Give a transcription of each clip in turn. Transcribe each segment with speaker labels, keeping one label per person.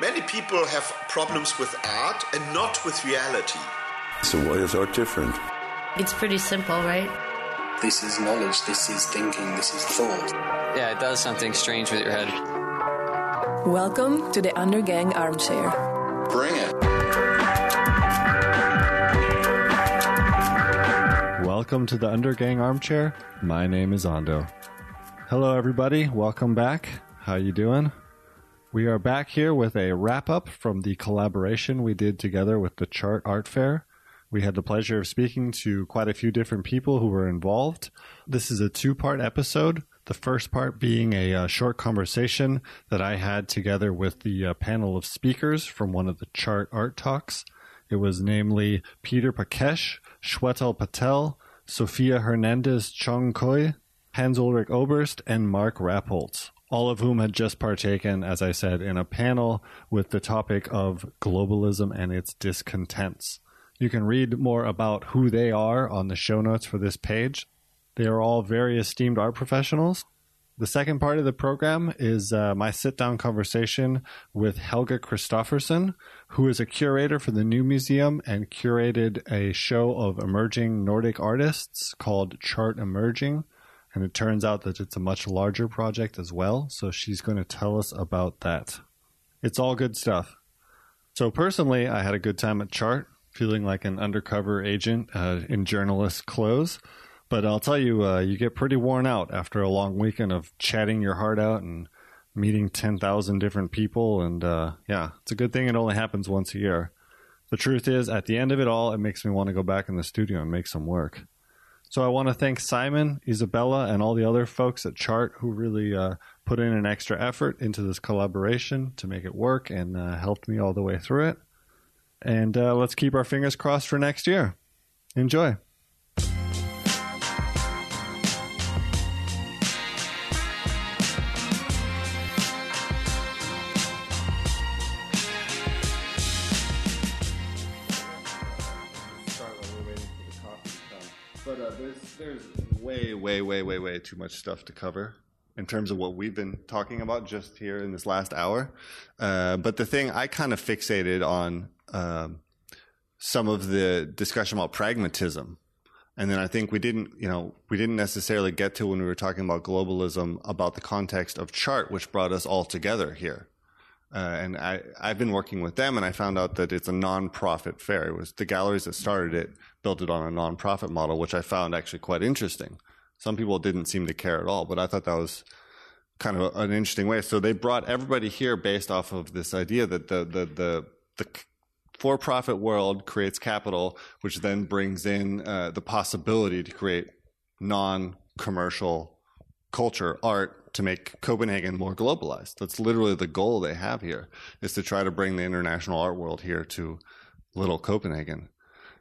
Speaker 1: Many people have problems with art and not with reality.
Speaker 2: So, why is art different?
Speaker 3: It's pretty simple, right?
Speaker 4: This is knowledge, this is thinking, this is thought.
Speaker 5: Yeah, it does something strange with your head.
Speaker 6: Welcome to the Undergang Armchair.
Speaker 1: Bring it.
Speaker 7: Welcome to the Undergang Armchair. My name is Ando. Hello, everybody. Welcome back. How you doing? We are back here with a wrap up from the collaboration we did together with the Chart Art Fair. We had the pleasure of speaking to quite a few different people who were involved. This is a two part episode. The first part being a uh, short conversation that I had together with the uh, panel of speakers from one of the Chart Art Talks. It was namely Peter Pakesch, Shwetal Patel, Sophia Hernandez Chongkoi, Hans Ulrich Obrist, and Mark Rappoltz all of whom had just partaken, as I said, in a panel with the topic of globalism and its discontents. You can read more about who they are on the show notes for this page. They are all very esteemed art professionals. The second part of the program is uh, my sit down conversation with Helga Christoffersen, who is a curator for the New Museum and curated a show of emerging Nordic artists called Chart Emerging and it turns out that it's a much larger project as well. So she's going to tell us about that. It's all good stuff. So personally, I had a good time at Chart, feeling like an undercover agent uh, in journalist clothes. But I'll tell you, uh, you get pretty worn out after a long weekend of chatting your heart out and meeting 10,000 different people. And uh, yeah, it's a good thing it only happens once a year. The truth is, at the end of it all, it makes me want to go back in the studio and make some work. So I want to thank Simon, Isabella, and all the other folks at Chart who really uh, put in an extra effort into this collaboration to make it work and uh, helped me all the way through it. And uh, let's keep our fingers crossed for next year. Enjoy. Way, way, way, way, too much stuff to cover in terms of what we've been talking about just here in this last hour. Uh, but the thing I kind of fixated on um, some of the discussion about pragmatism. And then I think we didn't, you know, we didn't necessarily get to when we were talking about globalism about the context of chart, which brought us all together here. Uh, and I, I've been working with them and I found out that it's a non-profit fair. It was the galleries that started it, built it on a non-profit model, which I found actually quite interesting. Some people didn't seem to care at all, but I thought that was kind of an interesting way. So they brought everybody here based off of this idea that the, the, the, the for-profit world creates capital, which then brings in uh, the possibility to create non-commercial culture, art, to make Copenhagen more globalized. That's literally the goal they have here is to try to bring the international art world here to little Copenhagen.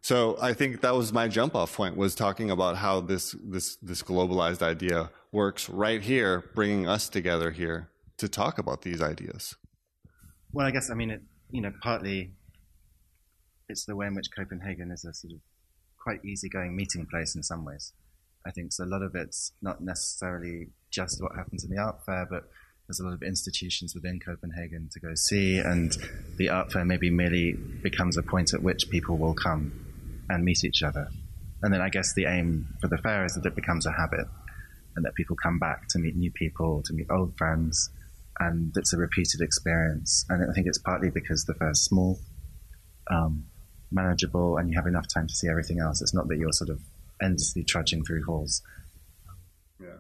Speaker 7: So I think that was my jump off point was talking about how this, this, this globalized idea works right here, bringing us together here to talk about these ideas.
Speaker 8: Well, I guess, I mean, it, you know, partly it's the way in which Copenhagen is a sort of quite easygoing meeting place in some ways. I think so. A lot of it's not necessarily just what happens in the art fair, but there's a lot of institutions within Copenhagen to go see, and the art fair maybe merely becomes a point at which people will come and meet each other. And then I guess the aim for the fair is that it becomes a habit, and that people come back to meet new people, to meet old friends, and it's a repeated experience. And I think it's partly because the fair is small, um, manageable, and you have enough time to see everything else. It's not that you're sort of endlessly trudging through halls.
Speaker 7: Yeah.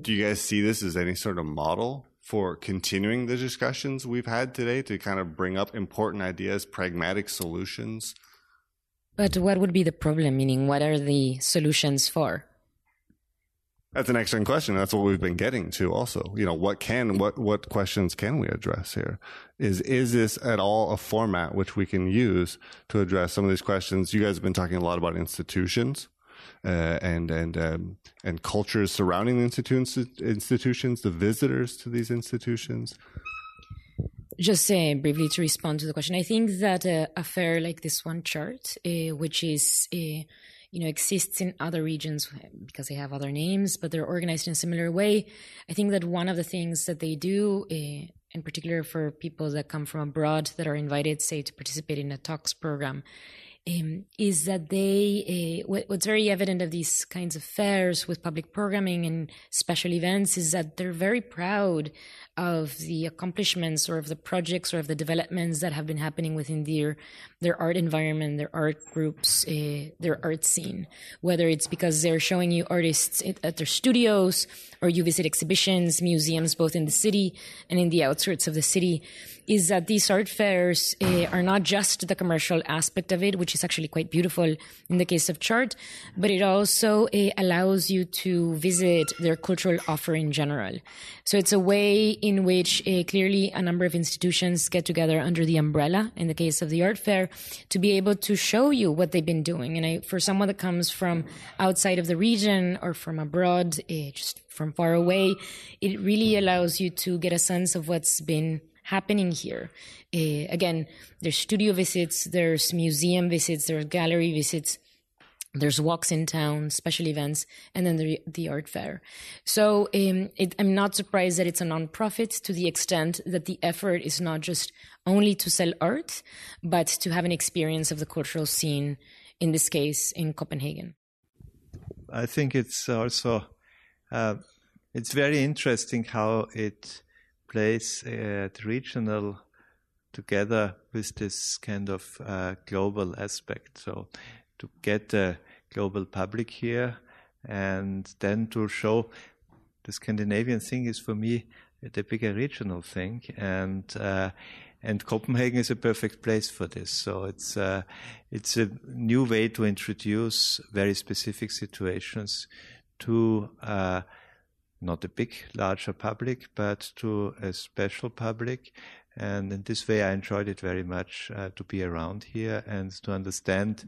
Speaker 7: Do you guys see this as any sort of model for continuing the discussions we've had today to kind of bring up important ideas, pragmatic solutions?
Speaker 3: But what would be the problem? Meaning, what are the solutions for?
Speaker 7: That's an excellent question. That's what we've been getting to also. You know, what can, what, what questions can we address here? Is, is this at all a format which we can use to address some of these questions? You guys have been talking a lot about institutions. Uh, and and um, and cultures surrounding the institutions, institutions, the visitors to these institutions.
Speaker 3: Just uh, briefly to respond to the question, I think that uh, a fair like this one chart, uh, which is uh, you know exists in other regions because they have other names, but they're organized in a similar way. I think that one of the things that they do, uh, in particular for people that come from abroad that are invited, say, to participate in a talks program, um, is that they, uh, what's very evident of these kinds of fairs with public programming and special events is that they're very proud of the accomplishments or of the projects or of the developments that have been happening within their their art environment, their art groups, uh, their art scene. Whether it's because they're showing you artists at their studios, or you visit exhibitions, museums, both in the city and in the outskirts of the city is that these art fairs uh, are not just the commercial aspect of it, which is actually quite beautiful in the case of Chart, but it also uh, allows you to visit their cultural offer in general. So it's a way in which uh, clearly a number of institutions get together under the umbrella, in the case of the art fair, to be able to show you what they've been doing. And I, for someone that comes from outside of the region or from abroad, just from far away, it really allows you to get a sense of what's been happening here. Uh, again, there's studio visits, there's museum visits, there's gallery visits, there's walks in town, special events, and then the, the art fair. So um, it, I'm not surprised that it's a nonprofit to the extent that the effort is not just only to sell art, but to have an experience of the cultural scene, in this case, in Copenhagen.
Speaker 9: I think it's also uh, it's very interesting how it place at regional together with this kind of uh, global aspect. So to get a global public here and then to show the Scandinavian thing is for me the bigger regional thing and uh, and Copenhagen is a perfect place for this. So it's uh, it's a new way to introduce very specific situations to uh, not a big, larger public, but to a special public. And in this way, I enjoyed it very much uh, to be around here and to understand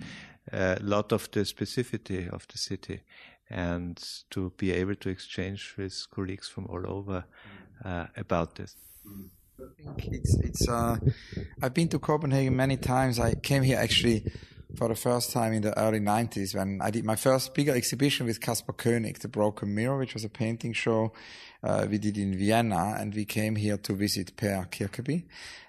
Speaker 9: uh, a lot of the specificity of the city and to be able to exchange with colleagues from all over uh, about this.
Speaker 10: I think it's it's. Uh, I've been to Copenhagen many times. I came here actually for the first time in the early 90s when I did my first bigger exhibition with Kasper König, The Broken Mirror, which was a painting show uh, we did in Vienna, and we came here to visit Per Kirkeby.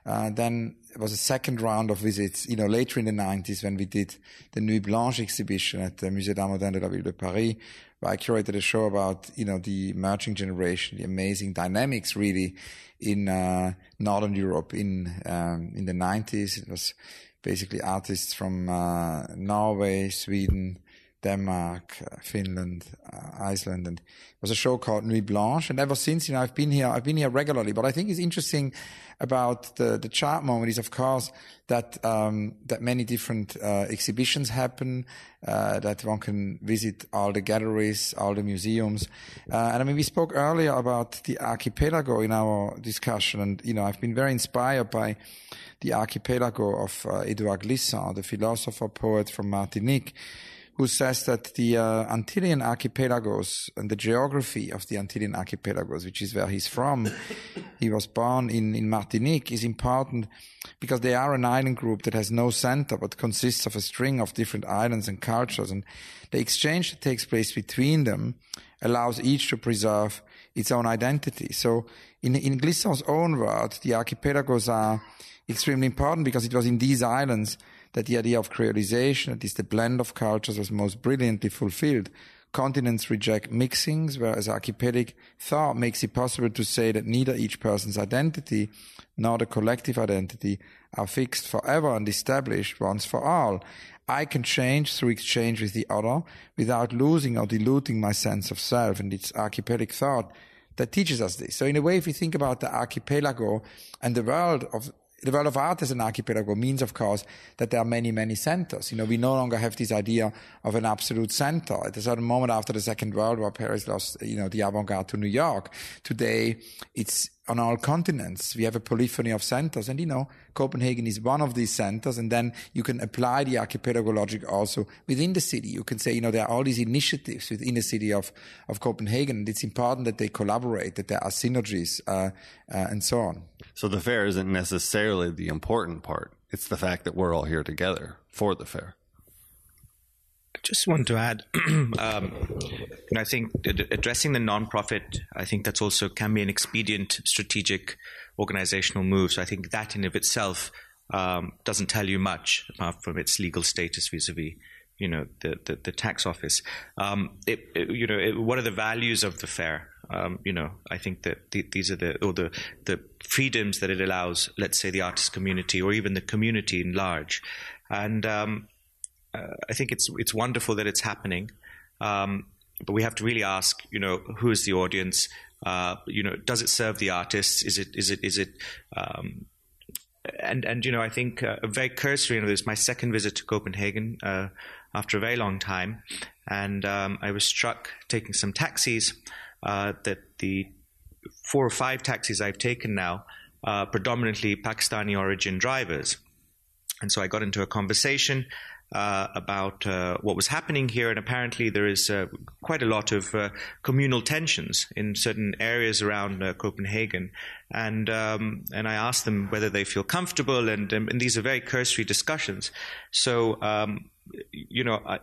Speaker 10: Uh, then it was a second round of visits, you know, later in the 90s when we did the Nuit Blanche exhibition at the Musée d'Art Moderne de la Ville de Paris, where I curated a show about, you know, the emerging generation, the amazing dynamics really in uh, Northern Europe in um, in the 90s. It was basically artists from uh, Norway, Sweden, Denmark, uh, Finland, uh, Iceland, and it was a show called Nuit Blanche. And ever since, you know, I've been here, I've been here regularly. But I think it's interesting about the the chart moment is, of course, that um, that many different uh, exhibitions happen, uh, that one can visit all the galleries, all the museums. Uh, and I mean, we spoke earlier about the archipelago in our discussion, and you know, I've been very inspired by the archipelago of uh, Edouard Glissant, the philosopher poet from Martinique, who says that the uh, Antillean archipelagos and the geography of the Antillean archipelagos, which is where he's from, he was born in, in Martinique, is important because they are an island group that has no center but consists of a string of different islands and cultures. And the exchange that takes place between them allows each to preserve its own identity. So in, in Glissant's own words, the archipelagos are extremely important because it was in these islands that the idea of creolization, that is the blend of cultures, was most brilliantly fulfilled. Continents reject mixings, whereas archipelagic thought makes it possible to say that neither each person's identity nor the collective identity are fixed forever and established once for all. I can change through exchange with the other without losing or diluting my sense of self, and it's archipelagic thought that teaches us this. So in a way, if we think about the archipelago and the world of the world of art as an archipelago means, of course, that there are many, many centers. You know, we no longer have this idea of an absolute center. At a certain moment after the Second World War, Paris lost, you know, the avant-garde to New York. Today, it's on all continents. We have a polyphony of centers. And, you know, Copenhagen is one of these centers. And then you can apply the archipelago logic also within the city. You can say, you know, there are all these initiatives within the city of, of Copenhagen. And it's important that they collaborate, that there are synergies, uh, uh, and so on.
Speaker 2: So the fair isn't necessarily the important part. It's the fact that we're all here together for the fair.
Speaker 11: Just want to add, um, you know, I think addressing the nonprofit, I think that's also can be an expedient strategic organizational move. So I think that in of itself um, doesn't tell you much apart from its legal status vis-a-vis, you know, the, the, the tax office. Um, it, it, you know, it, what are the values of the fair? Um, you know, I think that the, these are the or the the freedoms that it allows, let's say, the artist community or even the community in large, and um, uh, I think it's it's wonderful that it's happening, um, but we have to really ask, you know, who is the audience? Uh, you know, does it serve the artists? Is it is it is it um, and and you know, I think uh, very cursory. You know, this my second visit to Copenhagen uh, after a very long time, and um, I was struck taking some taxis uh, that the four or five taxis I've taken now, uh, predominantly Pakistani origin drivers. And so I got into a conversation uh, about uh, what was happening here, and apparently there is uh, quite a lot of uh, communal tensions in certain areas around uh, Copenhagen. And um, and I asked them whether they feel comfortable, and, and these are very cursory discussions. So um, you know. I,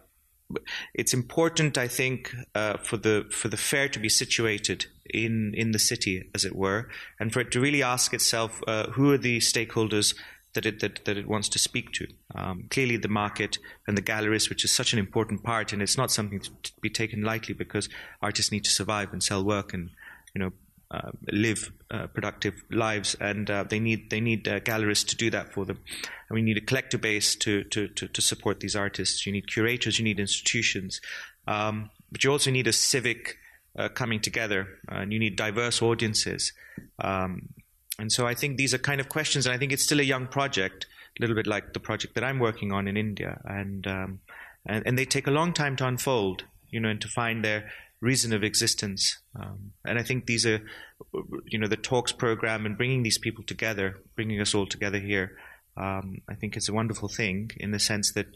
Speaker 11: it's important, I think, uh, for the for the fair to be situated in in the city, as it were, and for it to really ask itself who are the stakeholders that it that, that it wants to speak to. Um, clearly, the market and the galleries, which is such an important part, and it's not something to, be taken lightly because artists need to survive and sell work and you know uh, live uh, productive lives, and uh, they need they need uh, galleries to do that for them. And we need a collector base to, to to, to support these artists. You need curators, you need institutions, um, but you also need a civic uh, coming together, and you need diverse audiences. Um, and so I think these are kind of questions, and I think it's still a young project, a little bit like the project that I'm working on in India, and um, and, and, they take a long time to unfold, you know, and to find their reason of existence. Um, and I think these are, you know, the talks program and bringing these people together, bringing us all together here. Um, I think it's a wonderful thing in the sense that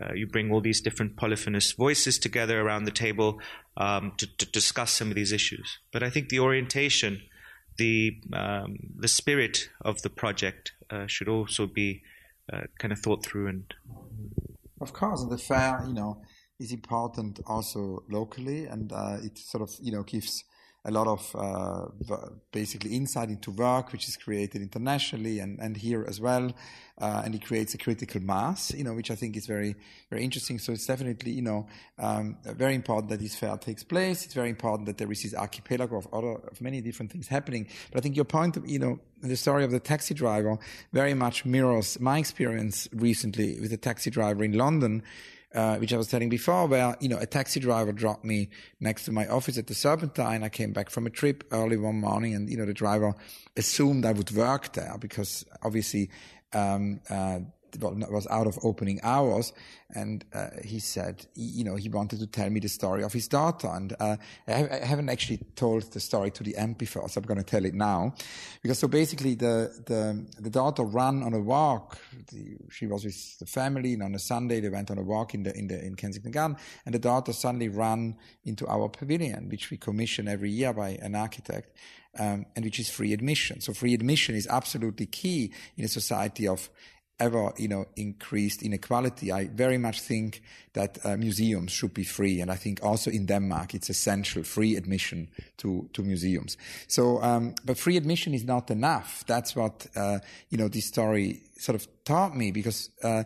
Speaker 11: uh, you bring all these different polyphonous voices together around the table um, to, to, discuss some of these issues. But I think the orientation the um, the spirit of the project uh, should also be uh, kind of thought through and.
Speaker 10: Of course, the fair, you know, is important also locally, and uh, it sort of you know gives a lot of uh, basically insight into work which is created internationally and, and here as well. Uh, and it creates a critical mass, you know, which I think is very, very interesting. So it's definitely, you know, um, very important that this fair takes place. It's very important that there is this archipelago of other, of many different things happening. But I think your point, of, you know, the story of the taxi driver very much mirrors my experience recently with a taxi driver in London uh, which I was telling before, where, you know, a taxi driver dropped me next to my office at the Serpentine. I came back from a trip early one morning and, you know, the driver assumed I would work there because obviously, um, uh, was out of opening hours, and uh, he said, you know, he wanted to tell me the story of his daughter, and uh, I, I, haven't actually told the story to the before, so I'm going to tell it now, because so basically the the the daughter ran on a walk. The, she was with the family, and on a Sunday they went on a walk in the in the in Kensington Garden, and the daughter suddenly ran into our pavilion, which we commission every year by an architect. Um, and which is free admission. So free admission is absolutely key in a society of ever, you know, increased inequality. I very much think that uh, museums should be free, and I think also in Denmark it's essential free admission to to museums. So, um, but free admission is not enough. That's what uh, you know. This story sort of taught me because uh,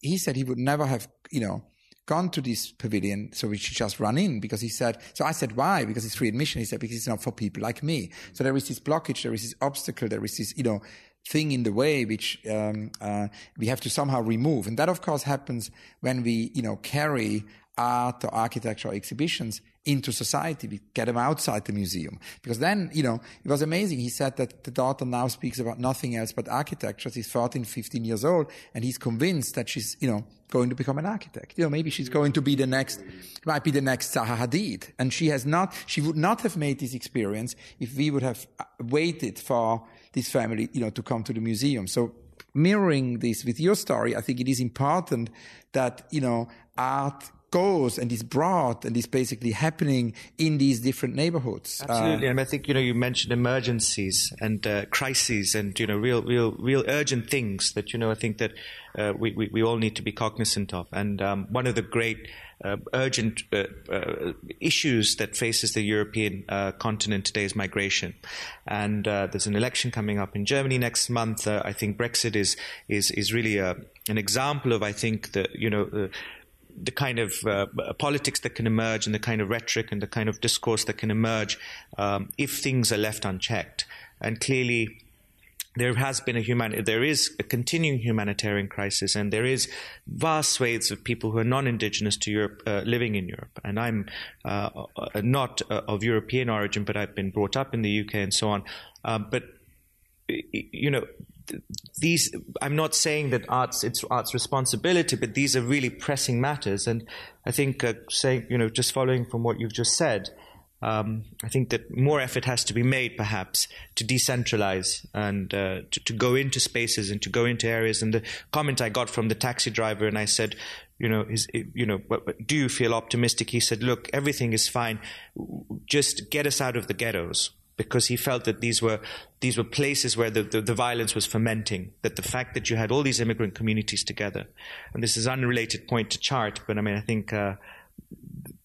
Speaker 10: he said he would never have, you know. Gone to this pavilion, so we should just run in because he said. So I said, why? Because it's free admission. He said, because it's not for people like me. So there is this blockage, there is this obstacle, there is this, you know, thing in the way which um, uh, we have to somehow remove. And that, of course, happens when we, you know, carry art or architecture or exhibitions into society. We get them outside the museum. Because then, you know, it was amazing. He said that the daughter now speaks about nothing else but architecture. She's 14, 15 years old, and he's convinced that she's, you know, going to become an architect. You know, maybe she's going to be the next, might be the next Zaha Hadid. And she has not, she would not have made this experience if we would have uh, waited for this family, you know, to come to the museum. So mirroring this with your story, I think it is important that, you know, art goes and is brought and is basically happening in these different neighborhoods.
Speaker 11: Absolutely, uh, and I think you know you mentioned emergencies and uh, crises and you know real, real, real urgent things that you know I think that uh, we, we, we all need to be cognizant of. And um, one of the great uh, urgent uh, uh, issues that faces the European continent today is migration. And there's an election coming up in Germany next month. I think Brexit is is is really a, an example of I think the you know the kind of uh, politics that can emerge and the kind of rhetoric and the kind of discourse that can emerge um, if things are left unchecked. And clearly, there has been a human, there is a continuing humanitarian crisis, and there is vast swathes of people who are non-indigenous to Europe uh, living in Europe. And I'm uh, uh not uh, of European origin, but I've been brought up in the UK and so on. Uh, but you know, these i'm not saying that arts it's art's responsibility but these are really pressing matters and i think uh, saying you know just following from what you've just said um, I think that more effort has to be made, perhaps, to decentralize and uh, to, to, go into spaces and to go into areas. And the comment I got from the taxi driver, and I said, you know, is, you know, do you feel optimistic? He said, look, everything is fine. Just get us out of the ghettos because he felt that these were these were places where the, the, the, violence was fermenting. That the fact that you had all these immigrant communities together, and this is unrelated point to chart, but I mean I think uh,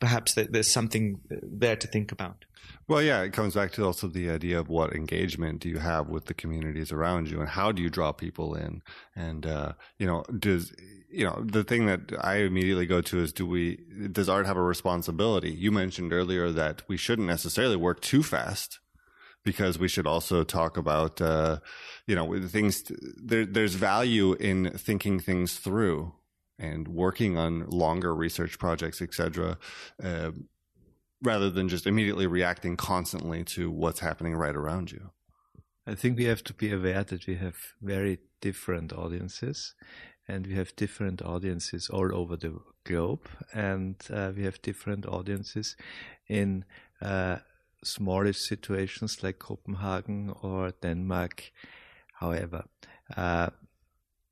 Speaker 11: perhaps there's something there to think about.
Speaker 2: Well, yeah, it comes back to also the idea of what engagement do you have with the communities around you, and how do you draw people in, and uh, you know, does you know the thing that I immediately go to is do we does art have a responsibility? You mentioned earlier that we shouldn't necessarily work too fast because we should also talk about, uh, you know, things. There, there's value in thinking things through and working on longer research projects, etc., uh, rather than just immediately reacting constantly to what's happening right around you.
Speaker 9: I think we have to be aware that we have very different audiences, and we have different audiences all over the globe, and uh, we have different audiences in uh, smallish situations like Copenhagen or Denmark. However, uh,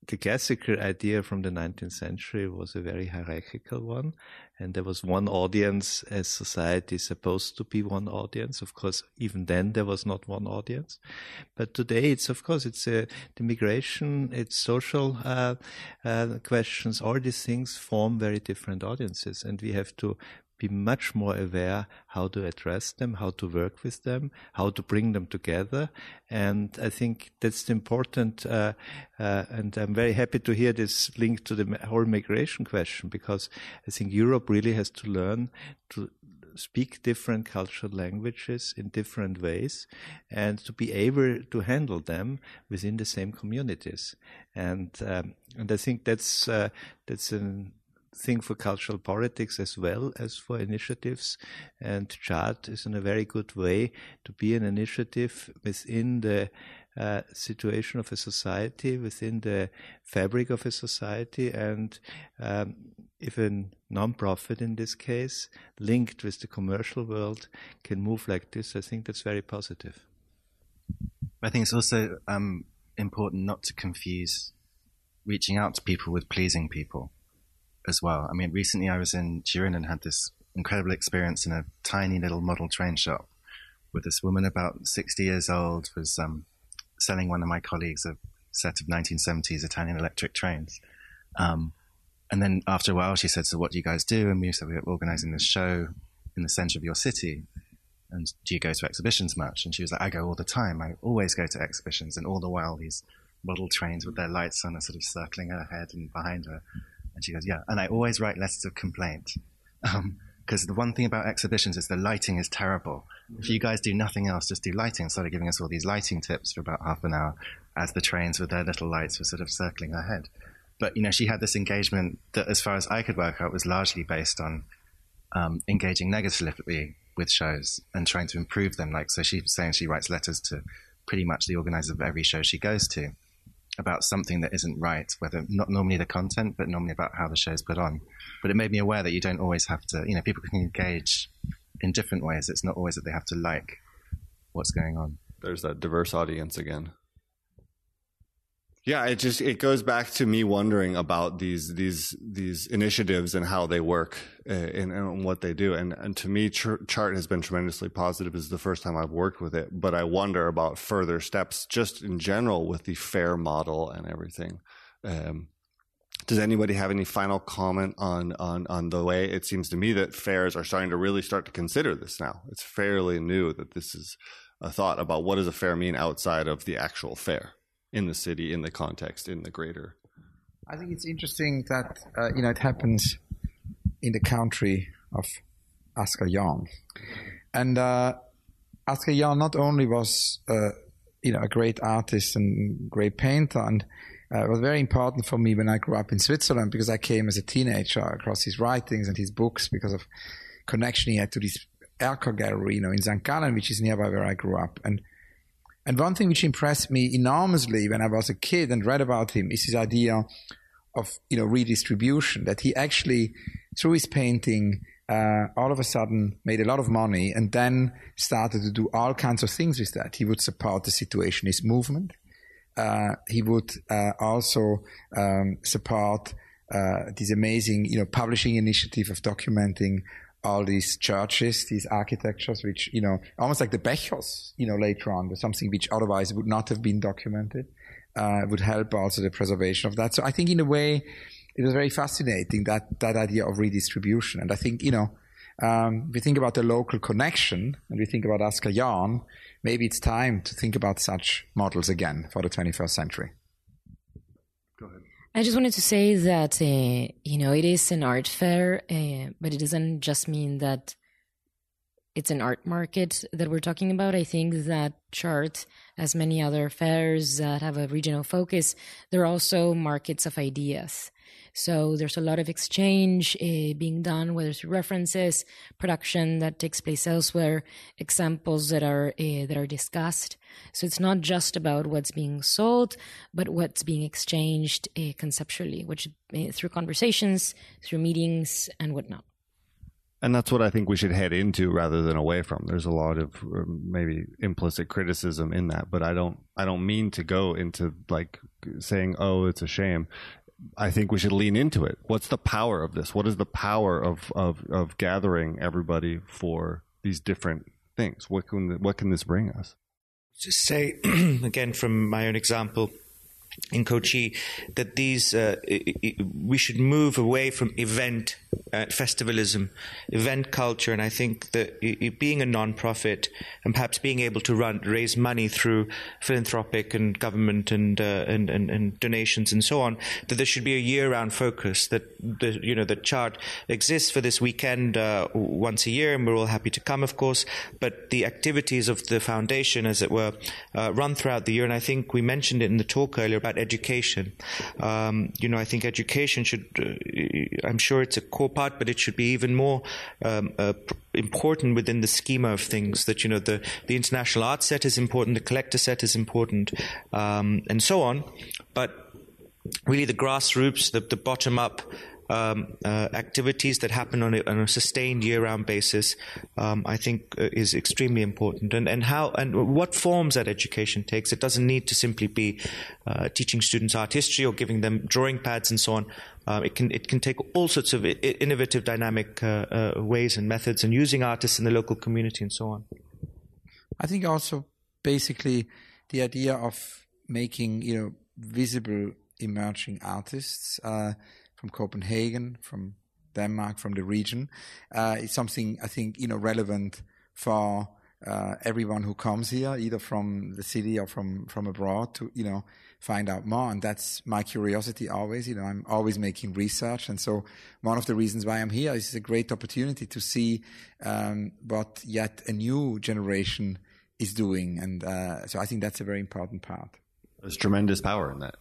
Speaker 9: the classical idea from the 19th century was a very hierarchical one, and there was one audience as society is supposed to be one audience. Of course, even then there was not one audience, but today it's of course it's a, the migration, it's social uh, uh, questions. All these things form very different audiences, and we have to be much more aware how to address them, how to work with them, how to bring them together. And I think that's important. Uh, uh, and I'm very happy to hear this link to the whole migration question because I think Europe really has to learn to speak different cultural languages in different ways and to be able to handle them within the same communities. And, um, and I think that's, uh, that's an thing for cultural politics as well as for initiatives. And CHART is in a very good way to be an initiative within the uh, situation of a society, within the fabric of a society. And um, if a non-profit in this case, linked with the commercial world, can move like this, I think that's very positive.
Speaker 8: I think it's also um, important not to confuse reaching out to people with pleasing people as well. I mean, recently I was in Turin and had this incredible experience in a tiny little model train shop with this woman about 60 years old was um, selling one of my colleagues a set of 1970s Italian electric trains. Um, and then after a while, she said, "So what do you guys do?" And we said, "We're organizing this show in the center of your city." And do you go to exhibitions much? And she was like, "I go all the time. I always go to exhibitions." And all the while, these model trains with their lights on are sort of circling her head and behind her. And she goes, yeah. And I always write letters of complaint. because um, the one thing about exhibitions is the lighting is terrible. If you guys do nothing else, just do lighting. And started giving us all these lighting tips for about half an hour as the trains with their little lights were sort of circling her head. But, you know, she had this engagement that, as far as I could work out, was largely based on um, engaging negatively with shows and trying to improve them. Like, so she's saying she writes letters to pretty much the organizers of every show she goes to about something that isn't right, whether not normally the content, but normally about how the show is put on. But it made me aware that you don't always have to, you know, people can engage in different ways. It's not always that they have to like what's going on.
Speaker 2: There's that diverse audience again. Yeah, it just it goes back to me wondering about these these these initiatives and how they work uh, and, and, what they do. And and to me, Ch- Chart has been tremendously positive. Is the first time I've worked with it, but I wonder about further steps, just in general, with the fair model and everything. Um, does anybody have any final comment on on on the way it seems to me that fairs are starting to really start to consider this now? It's fairly new that this is a thought about what does a fair mean outside of the actual fair in the city, in the context, in the greater.
Speaker 10: I think it's interesting that uh, you know it happens in the country of Asger Jorn, and uh, Jorn not only was uh, you know a great artist and great painter, and uh, was very important for me when I grew up in Switzerland because I came as a teenager across his writings and his books because of connection he had to this Erker Gallery, you know, in St. Gallen, which is nearby where I grew up, and and one thing which impressed me enormously when I was a kid and read about him is his idea of you know redistribution. That he actually, through his painting, uh, all of a sudden made a lot of money and then started to do all kinds of things with that. He would support the Situationist movement. Uh, he would uh, also um, support uh, this amazing, you know, publishing initiative of documenting all these churches, these architectures, which, you know, almost like the Bechers, you know, later on, but something which otherwise would not have been documented, uh, would help also the preservation of that. So I think in a way, it was very fascinating that, that idea of redistribution. And I think, you know, um, we think about the local connection and we think about Jorn, maybe it's time to think about such models again for the 21st century.
Speaker 3: I just wanted to say that, uh, you know, it is an art fair, uh, but it doesn't just mean that it's an art market that we're talking about. I think that Chart, as many other fairs that have a regional focus, they're also markets of ideas. So there's a lot of exchange uh, being done, whether through references, production that takes place elsewhere, examples that are uh, that are discussed. So it's not just about what's being sold, but what's being exchanged uh, conceptually, which through conversations, through meetings, and whatnot
Speaker 2: and that's what I think we should head into rather than away from. There's a lot of maybe implicit criticism in that, but I don't I don't mean to go into like saying, "Oh, it's a shame." I think we should lean into it. What's the power of this? What is the power of of of gathering everybody for these different things? What can what can this bring us?
Speaker 11: Just say again from my own example in Kochi that these uh, we should move away from event uh, festivalism, event culture, and I think that it, being a non-profit and perhaps being able to run raise money through philanthropic and government and, uh, and, and, and donations and so on, that there should be a year-round focus. That the you know the chart exists for this weekend uh, once a year, and we're all happy to come, of course. But the activities of the foundation, as it were, uh, run throughout the year, and I think we mentioned it in the talk earlier about education. Um, you know, I think education should. Uh, I'm sure it's a core part, but it should be even more um, uh, important within the schema of things. That you know, the the international art set is important, the collector set is important, um, and so on. But really, the grassroots, the, the bottom up um, uh, activities that happen on a, on a sustained year-round basis, um, I think uh, is extremely important. And and how and what forms that education takes. It doesn't need to simply be uh, teaching students art history or giving them drawing pads and so on. Uh, it can it can take all sorts of innovative, dynamic uh, uh, ways and methods, and using artists in the local community and so on.
Speaker 10: I think also basically the idea of making you know visible emerging artists from Copenhagen, from Denmark, from the region. Uh, it's something I think you know relevant for uh, everyone who comes here, either from the city or from from abroad, to you know find out more. And that's my curiosity always. You know, I'm always making research, and so one of the reasons why I'm here is a great opportunity to see um, what yet a new generation is doing, and uh, so I think that's a very important part.
Speaker 2: There's tremendous power in that.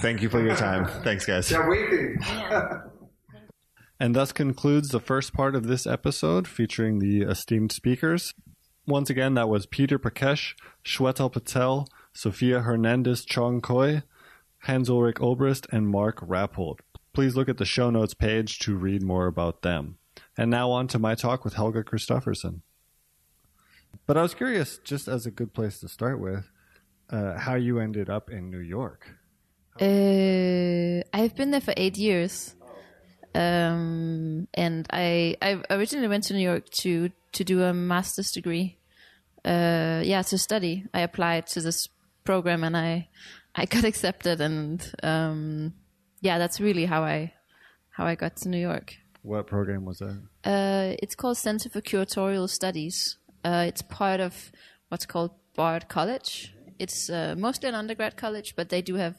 Speaker 2: Thank you for your time. Thanks, guys.
Speaker 10: Yeah, waiting.
Speaker 7: and thus concludes the first part of this episode featuring the esteemed speakers. Once again, that was Peter Pakesch, Shwetal Patel, Sofia Hernández Chong Cuy, Hans Ulrich Obrist, and Mark Rappolt. Please look at the show notes page to read more about them. And now on to my talk with Helga Christoffersen. But I was curious, just as a good place to start with, uh, how you ended up in New York.
Speaker 12: Uh, I've been there for eight years, um, and I I originally went to New York to to do a master's degree. Uh, yeah, to study. I applied to this program and I I got accepted, and um, yeah, that's really how I how I got to New York.
Speaker 7: What program was that?
Speaker 12: Uh, it's called Center for Curatorial Studies. Uh, it's part of what's called Bard College. It's uh, mostly an undergrad college, but they do have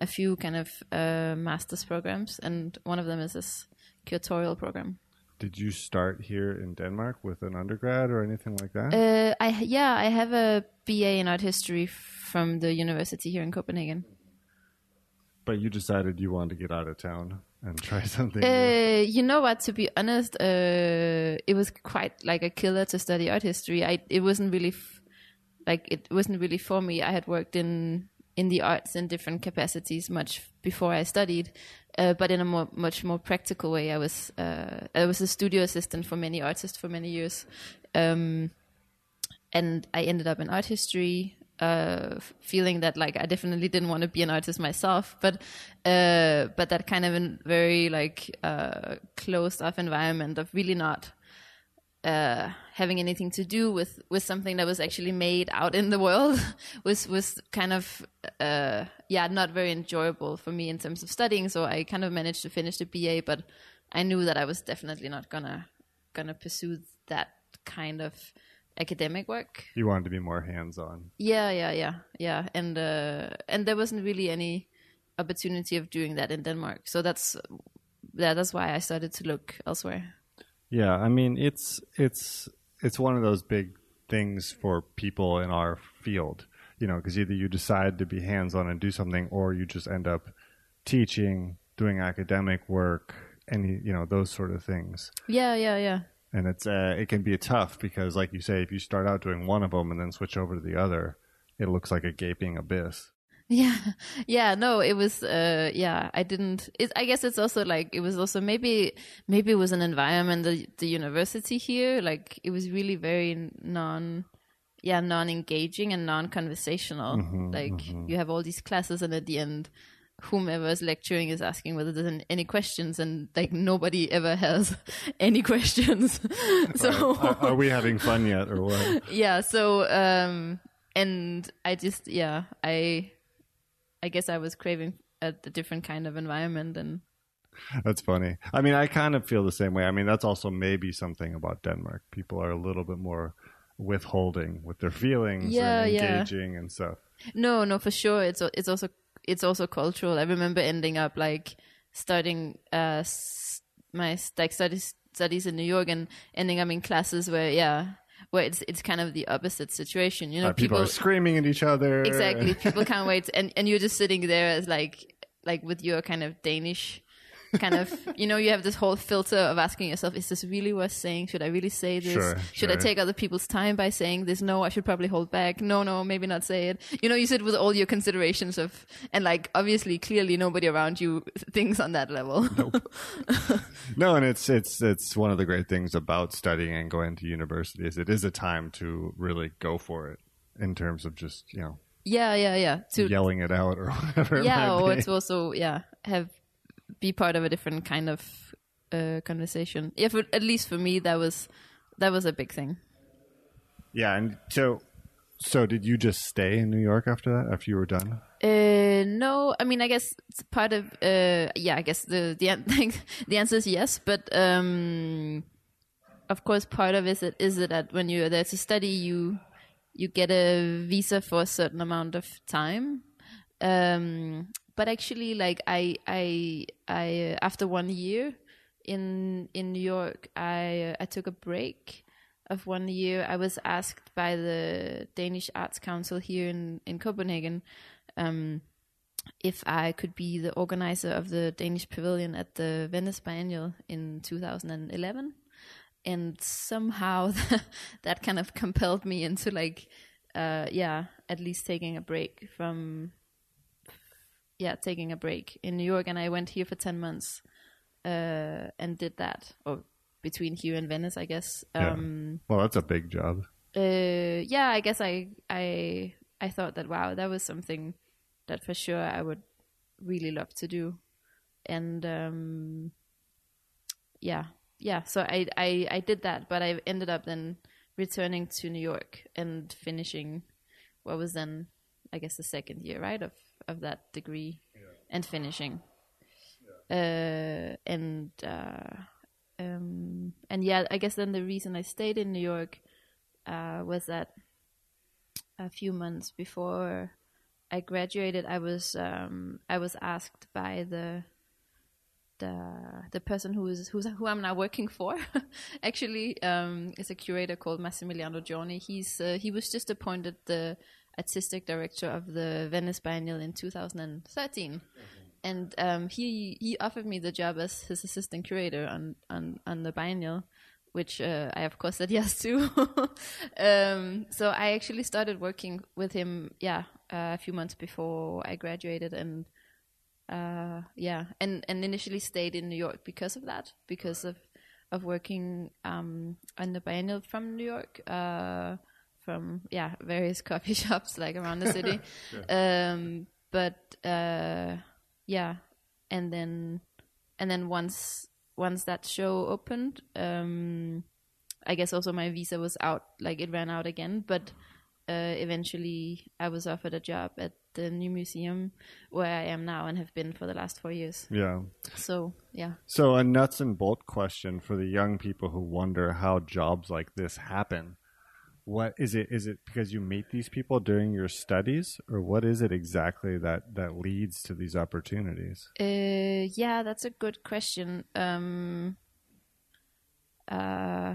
Speaker 12: a few kind of uh, master's programs, and one of them is this curatorial program.
Speaker 7: Did you start here in Denmark with an undergrad or anything like that?
Speaker 12: Uh, I yeah, I have a BA in art history from the university here in Copenhagen.
Speaker 7: But you decided you wanted to get out of town and try something.
Speaker 12: Uh, you know what? To be honest, uh, it was quite like a killer to study art history. I it wasn't really f- like it wasn't really for me. I had worked in in the arts in different capacities much before I studied, uh, but in a more much more practical way. I was uh, I was a studio assistant for many artists for many years, um, and I ended up in art history. Uh, feeling that like I definitely didn't want to be an artist myself, but uh, but that kind of very like uh, closed off environment of really not uh, having anything to do with with something that was actually made out in the world was was kind of uh, yeah not very enjoyable for me in terms of studying. So I kind of managed to finish the BA, but I knew that I was definitely not gonna gonna pursue that kind of academic work.
Speaker 7: You wanted to be more hands on.
Speaker 12: Yeah, yeah, yeah, yeah, and uh, and there wasn't really any opportunity of doing that in Denmark. So that's yeah, that's why I started to look elsewhere.
Speaker 7: Yeah, I mean it's it's it's one of those big things for people in our field, you know, because either you decide to be hands on and do something, or you just end up teaching, doing academic work, any you know those sort of things.
Speaker 12: Yeah, yeah, yeah.
Speaker 7: And it's uh, it can be tough because, like you say, if you start out doing one of them and then switch over to the other, it looks like a gaping abyss.
Speaker 12: Yeah, yeah, no, it was, uh, yeah, I didn't, it, I guess it's also like, it was also maybe, maybe it was an environment, the, the university here, like, it was really very non, yeah, non-engaging and non-conversational.
Speaker 7: Mm-hmm,
Speaker 12: like,
Speaker 7: mhm.
Speaker 12: you have all these classes and at the end, whomever is lecturing is asking whether there's any questions and like nobody ever has any questions. so,
Speaker 7: Are, are we having fun yet, or what?
Speaker 12: yeah so um and i just yeah i i guess i was craving a, a different kind of environment and
Speaker 7: That's funny. I mean, I kind of feel the same way. I mean, that's also maybe something about Denmark. People are a little bit more withholding with their feelings
Speaker 12: Yeah,
Speaker 7: and
Speaker 12: yeah.
Speaker 7: engaging and stuff.
Speaker 12: no no for sure it's it's also it's also cultural i remember ending up like starting uh my like studies studies in new york and ending up in classes where yeah where it's it's kind of the opposite situation you know
Speaker 7: Uh, people, are screaming at each other.
Speaker 12: exactly people can't wait and and you're just sitting there as like like with your kind of danish kind of you know you have this whole filter of asking yourself is this really worth saying? Should i really say this?
Speaker 7: Sure,
Speaker 12: should i take other people's time by saying this? No i should probably hold back. No no maybe not say it. You know you sit with all your considerations of and like obviously clearly nobody around you thinks on that level.
Speaker 7: No, and it's it's it's one of the great things about studying and going to university is it is a time to really go for it in terms of just you know
Speaker 12: yeah yeah yeah. To
Speaker 7: yelling it out or whatever. it
Speaker 12: yeah
Speaker 7: might
Speaker 12: or
Speaker 7: be.
Speaker 12: to also yeah have be part of a different kind of uh, conversation yeah for, at least for me that was that was a big thing
Speaker 7: yeah. And so, so did you just stay in New York after that? After you were done?
Speaker 12: uh no i mean i guess it's part of uh yeah i guess the the the answer is yes but um of course part of it is, is it that when you're there to study you you get a visa for a certain amount of time um but actually like i i i after one year in in new york i uh, i took a break of one year i was asked by the danish arts council here in in copenhagen um if I could be the organizer of the Danish pavilion at the Venice Biennial in 2011. And somehow that kind of compelled me into like, uh, yeah, at least taking a break from, yeah, taking a break in New York. And I went here for 10 months, uh, and did that, or between here and Venice, I guess.
Speaker 7: Yeah.
Speaker 12: Um,
Speaker 7: Well, that's a big job.
Speaker 12: uh, yeah, I guess I I I thought that wow, that was something that for sure I would really love to do, and um, yeah, yeah. So I, I I did that, but I ended up then returning to New York and finishing what was then I guess the second year right of of that degree and finishing. Uh, and uh, um, and yeah, I guess then the reason I stayed in New York uh, was that a few months before I graduated, I was um, I was asked by the the the person who is who's who I'm now working for. Actually, um, is a curator called Massimiliano Gioni. He's uh, he was just appointed the artistic director of the Venice Biennial in 2013 and um, he he offered me the job as his assistant curator on on, on the biennial, which uh, I of course said yes to. um, so I actually started working with him, yeah, uh, a few months before I graduated, and uh, yeah, and and initially stayed in New York because of that, because of of working um, on the biennial from New York. From yeah various coffee shops like around the city, um, but uh, yeah, and then and then once once that show opened, um, I guess also my visa was out, like it ran out again. But uh, eventually, I was offered a job at the new museum where I am now and have been for the last four years.
Speaker 7: Yeah.
Speaker 12: So yeah.
Speaker 7: So a nuts and bolt question for the young people who wonder how jobs like this happen what is it is it because you meet these people during your studies or what is it exactly that that leads to these opportunities?
Speaker 12: Uh, yeah that's a good question. Um, uh,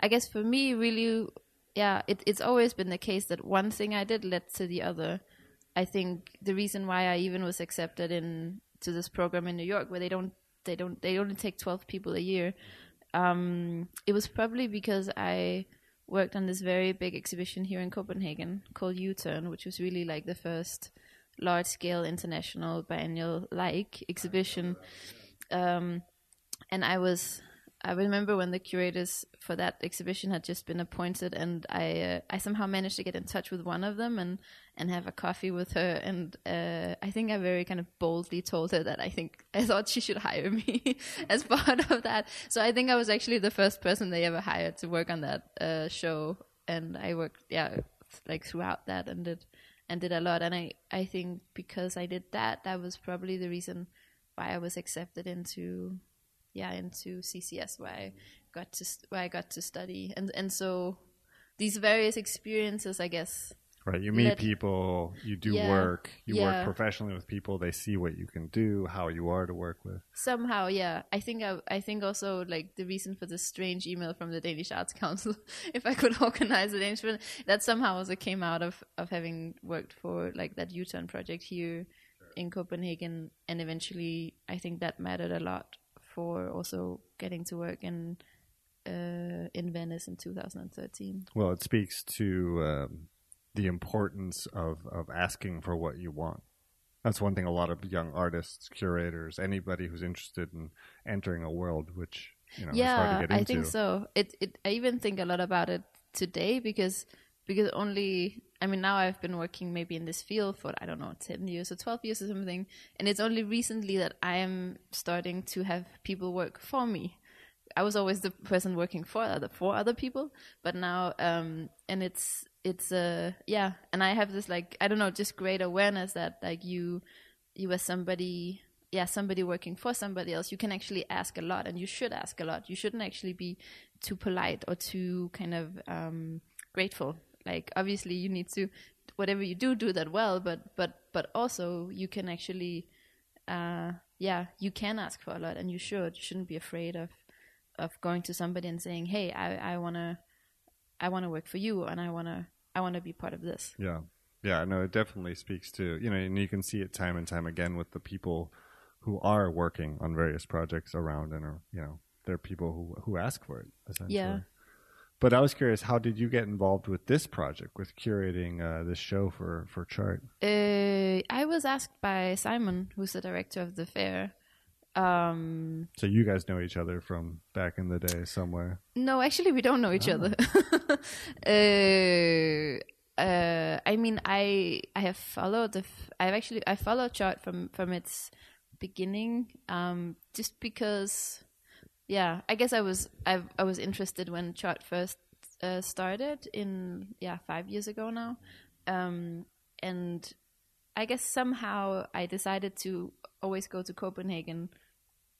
Speaker 12: i guess for me really yeah it, it's always been the case that one thing i did led to the other. I think the reason why i even was accepted in to this program in new york where they don't they don't they only take 12 people a year um, it was probably because i worked on this very big exhibition here in Copenhagen called U-Turn, which was really like the first large scale international biennial like exhibition. Um, and I was I remember when the curators for that exhibition had just been appointed, and I uh, I somehow managed to get in touch with one of them and and have a coffee with her, and uh, I think I very kind of boldly told her that I think I thought she should hire me as part of that. So I think I was actually the first person they ever hired to work on that uh, show, and I worked yeah like throughout that and did and did a lot, and I I think because I did that, that was probably the reason why I was accepted into yeah into CCS where I got to where I got to study. And and so these various experiences I guess
Speaker 7: right you meet people you do
Speaker 12: yeah,
Speaker 7: work you
Speaker 12: yeah.
Speaker 7: work professionally with people they see what you can do how you are to work with.
Speaker 12: Somehow yeah. I think I, I think also like the reason for this strange email from the Danish Arts Council if I could organize a Danish that somehow also came out of of having worked for like that U-turn project here in Copenhagen and eventually I think that mattered a lot for also getting to work in uh, in Venice in 2013.
Speaker 7: Well, it speaks to um, the importance of of asking for what you want. That's one thing a lot of young artists, curators, anybody who's interested in entering a world, which you know,
Speaker 12: yeah, I think so. It, it, I even think a lot about it today because because only I mean now I've been working maybe in this field for I don't know 10 years or 12 years or something and it's only recently that I am starting to have people work for me. I was always the person working for other for other people, but now um and it's it's uh yeah, and I have this like I don't know just great awareness that like you you as somebody yeah somebody working for somebody else you can actually ask a lot and you should ask a lot. You shouldn't actually be too polite or too kind of um grateful like obviously you need to whatever you do do that well but but but also you can actually uh yeah you can ask for a lot and you should. You shouldn't be afraid of of going to somebody and saying hey i i want to i want to work for you and i want to i want to be part of this.
Speaker 7: Yeah. Yeah no it definitely speaks to you know and you can see it time and time again with the people who are working on various projects around and are you know they're people who who ask for it essentially.
Speaker 12: Yeah
Speaker 7: but I was curious, how did you get involved with this project, with curating uh, this show for for Chart?
Speaker 12: Uh, I was asked by Simon, who's the director of the fair. Um,
Speaker 7: so you guys know each other from back in the day somewhere?
Speaker 12: No, actually, we don't know each oh. other. uh, uh, I mean, I I have followed the. F- I've actually I followed chart from from its beginning, um, just because. Yeah, I guess I was I I was interested when chart first uh, started in yeah five years ago now, um, and I guess somehow I decided to always go to Copenhagen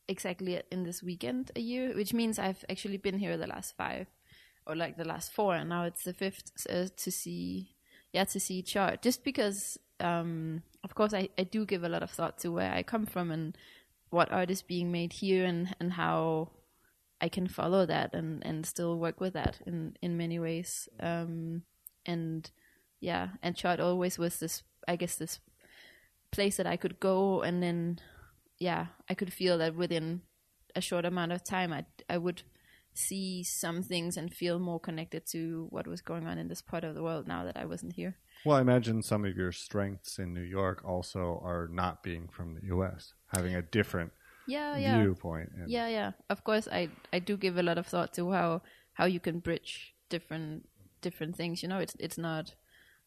Speaker 12: exactly in this weekend a year, which means I've actually been here the last five or like the last four, and now it's the fifth uh, to see, yeah, to see chart. Just because, um, of course, I, I do give a lot of thought to where I come from and what art is being made here, and and how I can follow that and and still work with that in in many ways. Um, and yeah, and chart always was this, I guess, this place that I could go and then, yeah, I could feel that within a short amount of time, I I would see some things and feel more connected to what was going on in this part of the world now that I wasn't here.
Speaker 2: Well, I imagine some of your strengths in New York also are not being from the U.S., having a different
Speaker 12: yeah, yeah.
Speaker 2: viewpoint.
Speaker 12: Yeah, yeah. Of course, I I do give a lot of thought to how how you can bridge different different things. You know, it's it's not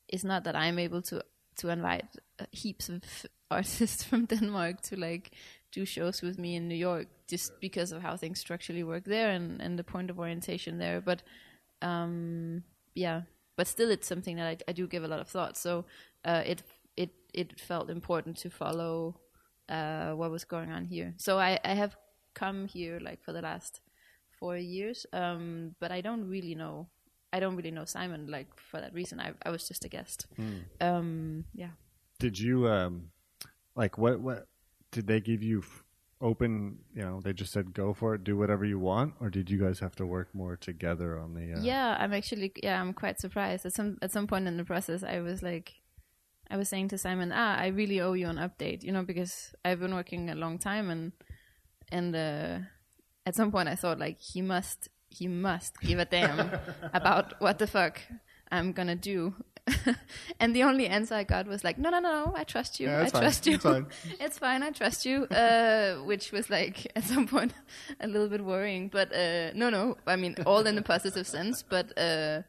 Speaker 12: it's not that I'm able to to invite uh, heaps of artists from Denmark to like do shows with me in New York just because of how things structurally work there and and the point of orientation there. But um, yeah, but still, it's something that I, I do give a lot of thought. So uh, it it it felt important to follow uh, what was going on here. So I, I have come here like for the last four years, um, but I don't really know. I don't really know Simon like for that reason. I I was just a guest.
Speaker 2: Mm.
Speaker 12: Um, yeah.
Speaker 2: Did you um, like what what did they give you f- open? You know, they just said go for it, do whatever you want, or did you guys have to work more together on the? Uh,
Speaker 12: Yeah, I'm actually yeah, I'm quite surprised. At some at some point in the process, I was like, I was saying to Simon, ah, I really owe you an update, you know, because I've been working a long time, and and uh, at some point I thought like he must he must give a damn about what the fuck I'm gonna do. and the only answer I got was like, no, no, no, I trust you.
Speaker 2: Yeah,
Speaker 12: I
Speaker 2: fine.
Speaker 12: trust you.
Speaker 2: It's fine.
Speaker 12: it's fine. I trust you. Uh, which was like at some point a little bit worrying, but uh, no, no. I mean, all in the positive sense. But uh,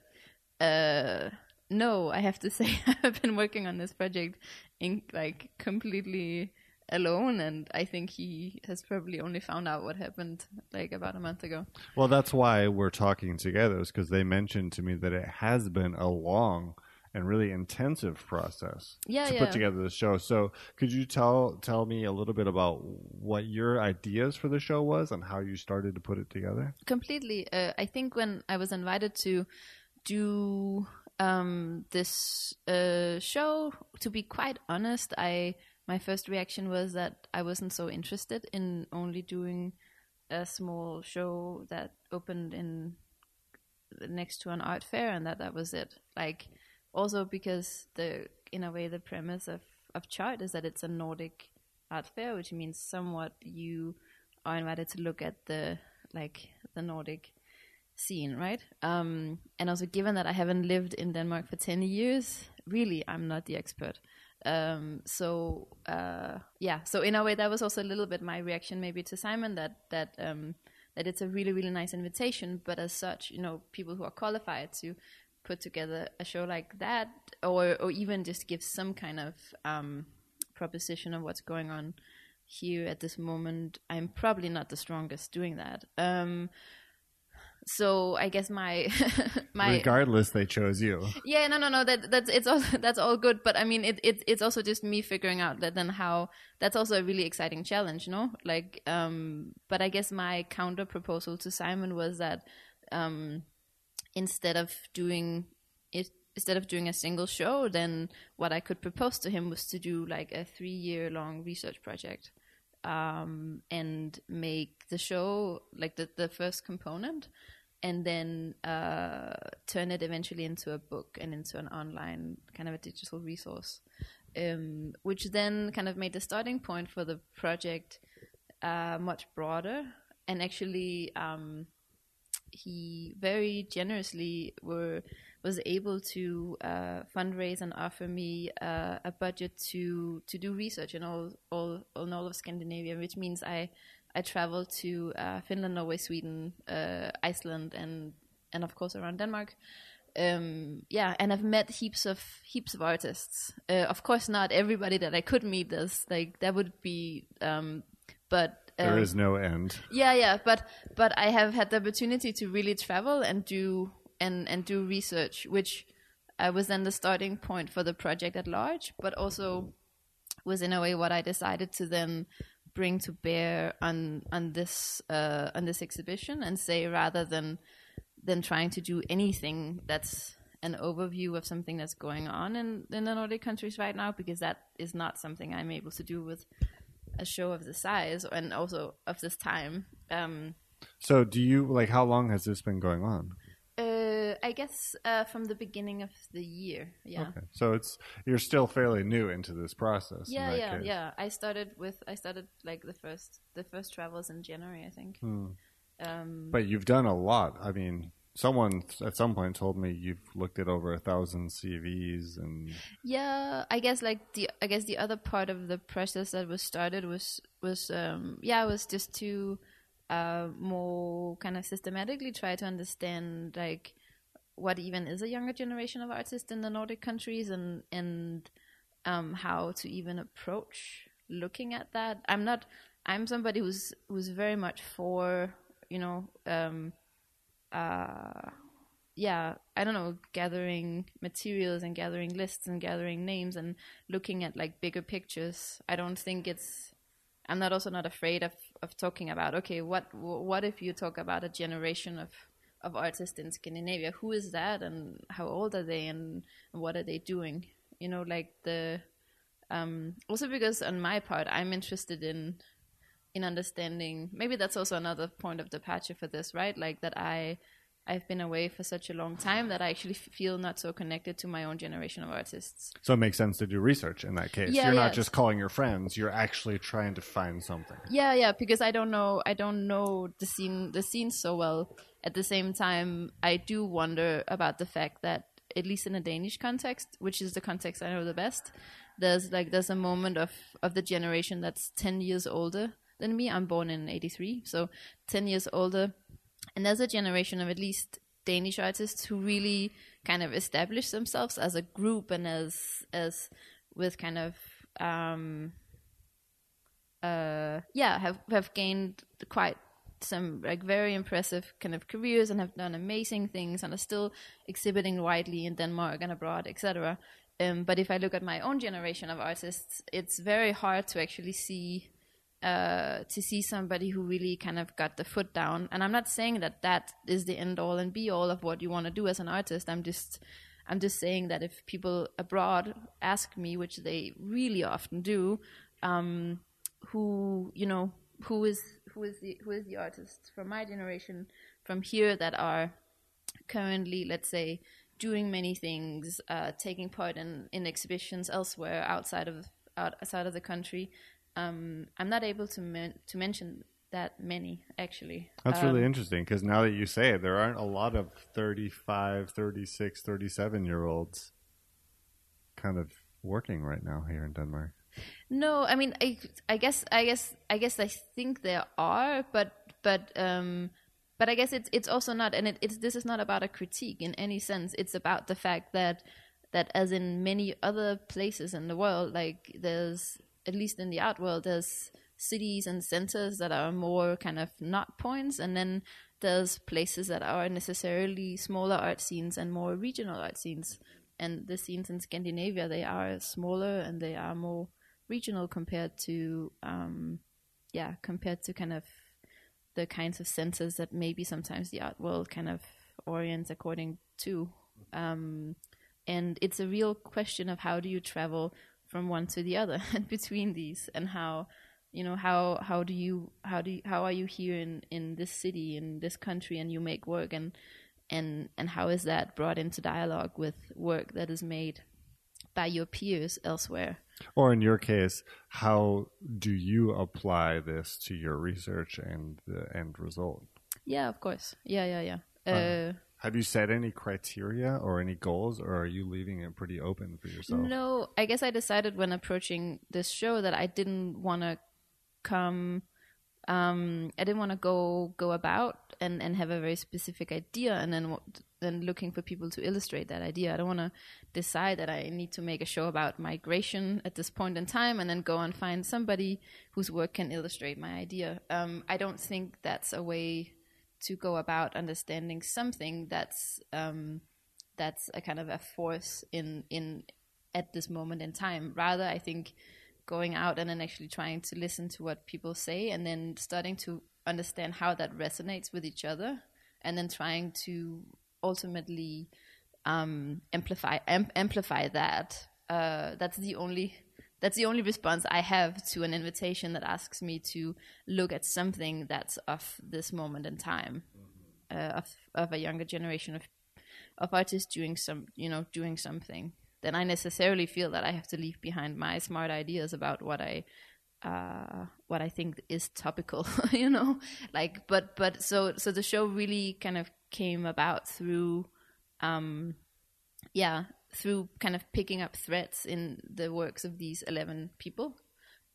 Speaker 12: uh, no, I have to say I've been working on this project in like completely alone, and I think he has probably only found out what happened like about a month ago.
Speaker 2: Well, that's why we're talking together, is because they mentioned to me that it has been a long and really intensive process
Speaker 12: Yeah,
Speaker 2: to
Speaker 12: yeah.
Speaker 2: put together the show. So, could you tell tell me a little bit about what your ideas for the show was and how you started to put it together?
Speaker 12: completely uh, i think when i was invited to do um, this uh, show to be quite honest i my first reaction was that i wasn't so interested in only doing a small show that opened in next to an art fair and that that was it. Like also because the in a way the premise of of chart is that it's a nordic art fair which means somewhat you are invited to look at the like the nordic scene right? Um and also given that i haven't lived in denmark for 10 years really i'm not the expert. Um so uh yeah so in a way that was also a little bit my reaction maybe to simon that that um that it's a really really nice invitation but as such you know people who are qualified to put together a show like that or or even just give some kind of um proposition of what's going on here at this moment i'm probably not the strongest doing that. Um so i guess my my
Speaker 2: Regardless, they chose you.
Speaker 12: yeah no no no that that's it's all that's all good but i mean it, it it's also just me figuring out that then how that's also a really exciting challenge no like um but i guess my counter proposal to simon was that um instead of doing it instead of doing a single show then what i could propose to him was to do like a three year long research project um and make the show like the, the first component and then uh, turn it eventually into a book and into an online kind of a digital resource, um, which then kind of made the starting point for the project uh, much broader. And actually, um, he very generously were was able to uh, fundraise and offer me uh, a budget to to do research in all all in all of Scandinavia, which means I I traveled to uh, Finland, Norway, Sweden, uh, Iceland, and and of course around Denmark, um, yeah, and I've met heaps of heaps of artists. Uh, of course, not everybody that I could meet does. Like that would be, um, but um,
Speaker 2: there is no end.
Speaker 12: Yeah, yeah, but but I have had the opportunity to really travel and do and and do research, which uh, was then the starting point for the project at large, but also was in a way what I decided to then bring to bear on on this uh, on this exhibition and say rather than than trying to do anything that's an overview of something that's going on in, in the Nordic countries right now because that is not something I'm able to do with a show of the size and also of this time. Um,
Speaker 2: so, do you like how long has this been going on?
Speaker 12: Uh, I guess uh, from the beginning of the year. Yeah.
Speaker 2: Okay. So it's you're still fairly new into this process.
Speaker 12: Yeah, yeah,
Speaker 2: case.
Speaker 12: yeah. I started with I started like the first the first travels in January, I think.
Speaker 2: Hmm.
Speaker 12: Um,
Speaker 2: but you've done a lot. I mean, someone at some point told me you've looked at over a thousand CVs and.
Speaker 12: Yeah, I guess like the I guess the other part of the process that was started was was um yeah it was just to uh, more kind of systematically try to understand like what even is a younger generation of artists in the Nordic countries and and um, how to even approach looking at that. I'm not. I'm somebody who's who's very much for you know. Um, uh, yeah, I don't know, gathering materials and gathering lists and gathering names and looking at like bigger pictures. I don't think it's I'm not also not afraid of, of talking about okay what what if you talk about a generation of of artists in Scandinavia? Who is that and how old are they and what are they doing? You know like the um, also because on my part I'm interested in in understanding maybe that's also another point of departure for this right? Like that I I've been away for such a long time that I actually feel not so connected to my own generation of artists.
Speaker 2: So it makes sense to do research in that case.
Speaker 12: Yeah,
Speaker 2: you're
Speaker 12: yeah.
Speaker 2: not just calling your friends; you're actually trying to find something.
Speaker 12: Yeah, yeah, because I don't know, I don't know the scene, the scene so well. At the same time, I do wonder about the fact that, at least in a Danish context, which is the context I know the best, there's like there's a moment of of the generation that's ten years older than me. I'm born in '83, so ten years older and there's a generation of at least Danish artists who really kind of establish themselves as a group and as as with kind of um, uh, yeah have have gained quite some like very impressive kind of careers and have done amazing things and are still exhibiting widely in Denmark and abroad, etc. Um, but if I look at my own generation of artists, it's very hard to actually see uh, to see somebody who really kind of got the foot down. And I'm not saying that that is the end all and be all of what you want to do as an artist. I'm just I'm just saying that if people abroad ask me, which they really often do, um, who you know who is who is the who is the artist from my generation from here that are currently, let's say, doing many things, uh, taking part in, in exhibitions elsewhere outside of outside of the country. Um, I'm not able to men- to mention that many actually.
Speaker 2: That's
Speaker 12: um,
Speaker 2: really interesting because now that you say it, there aren't a lot of 35, 36, 37 year olds kind of working right now here in Denmark.
Speaker 12: No, I mean, I, I guess, I guess, I guess, I think there are, but, but, um, but I guess it's it's also not, and it, it's this is not about a critique in any sense. It's about the fact that that as in many other places in the world, like there's at least in the art world, there's cities and centers that are more kind of not points, and then there's places that are necessarily smaller art scenes and more regional art scenes. And the scenes in Scandinavia, they are smaller and they are more regional compared to, um, yeah, compared to kind of the kinds of centers that maybe sometimes the art world kind of orients according to. Um, and it's a real question of how do you travel from one to the other and between these and how you know how how do you how do you, how are you here in in this city in this country and you make work? And and and how is that brought into dialogue with work that is made by your peers elsewhere?
Speaker 2: Or in your case how do you apply this to your research and the end result?
Speaker 12: Yeah of course. Yeah yeah yeah.
Speaker 2: Uh,
Speaker 12: uh,
Speaker 2: have you set any criteria or any goals, or are you leaving it pretty open for yourself?
Speaker 12: No, I guess I decided when approaching this show that I didn't want to come. Um, I didn't want to go go about and, and have a very specific idea and then then looking for people to illustrate that idea. I don't want to decide that I need to make a show about migration at this point in time and then go and find somebody whose work can illustrate my idea. Um, I don't think that's a way to go about understanding something that's um, that's a kind of a force in in at this moment in time. Rather, I think going out and then actually trying to listen to what people say and then starting to understand how that resonates with each other and then trying to ultimately um, amplify am- amplify that. Uh, that's the only that's the only response I have to an invitation that asks me to look at something that's of this moment in time, uh, of of a younger generation of of artists doing some you know doing something. Then I necessarily feel that I have to leave behind my smart ideas about what I uh, what I think is topical, you know, like, but, but so, so the show really kind of came about through, um, yeah, through kind of picking up threads in the works of these 11 people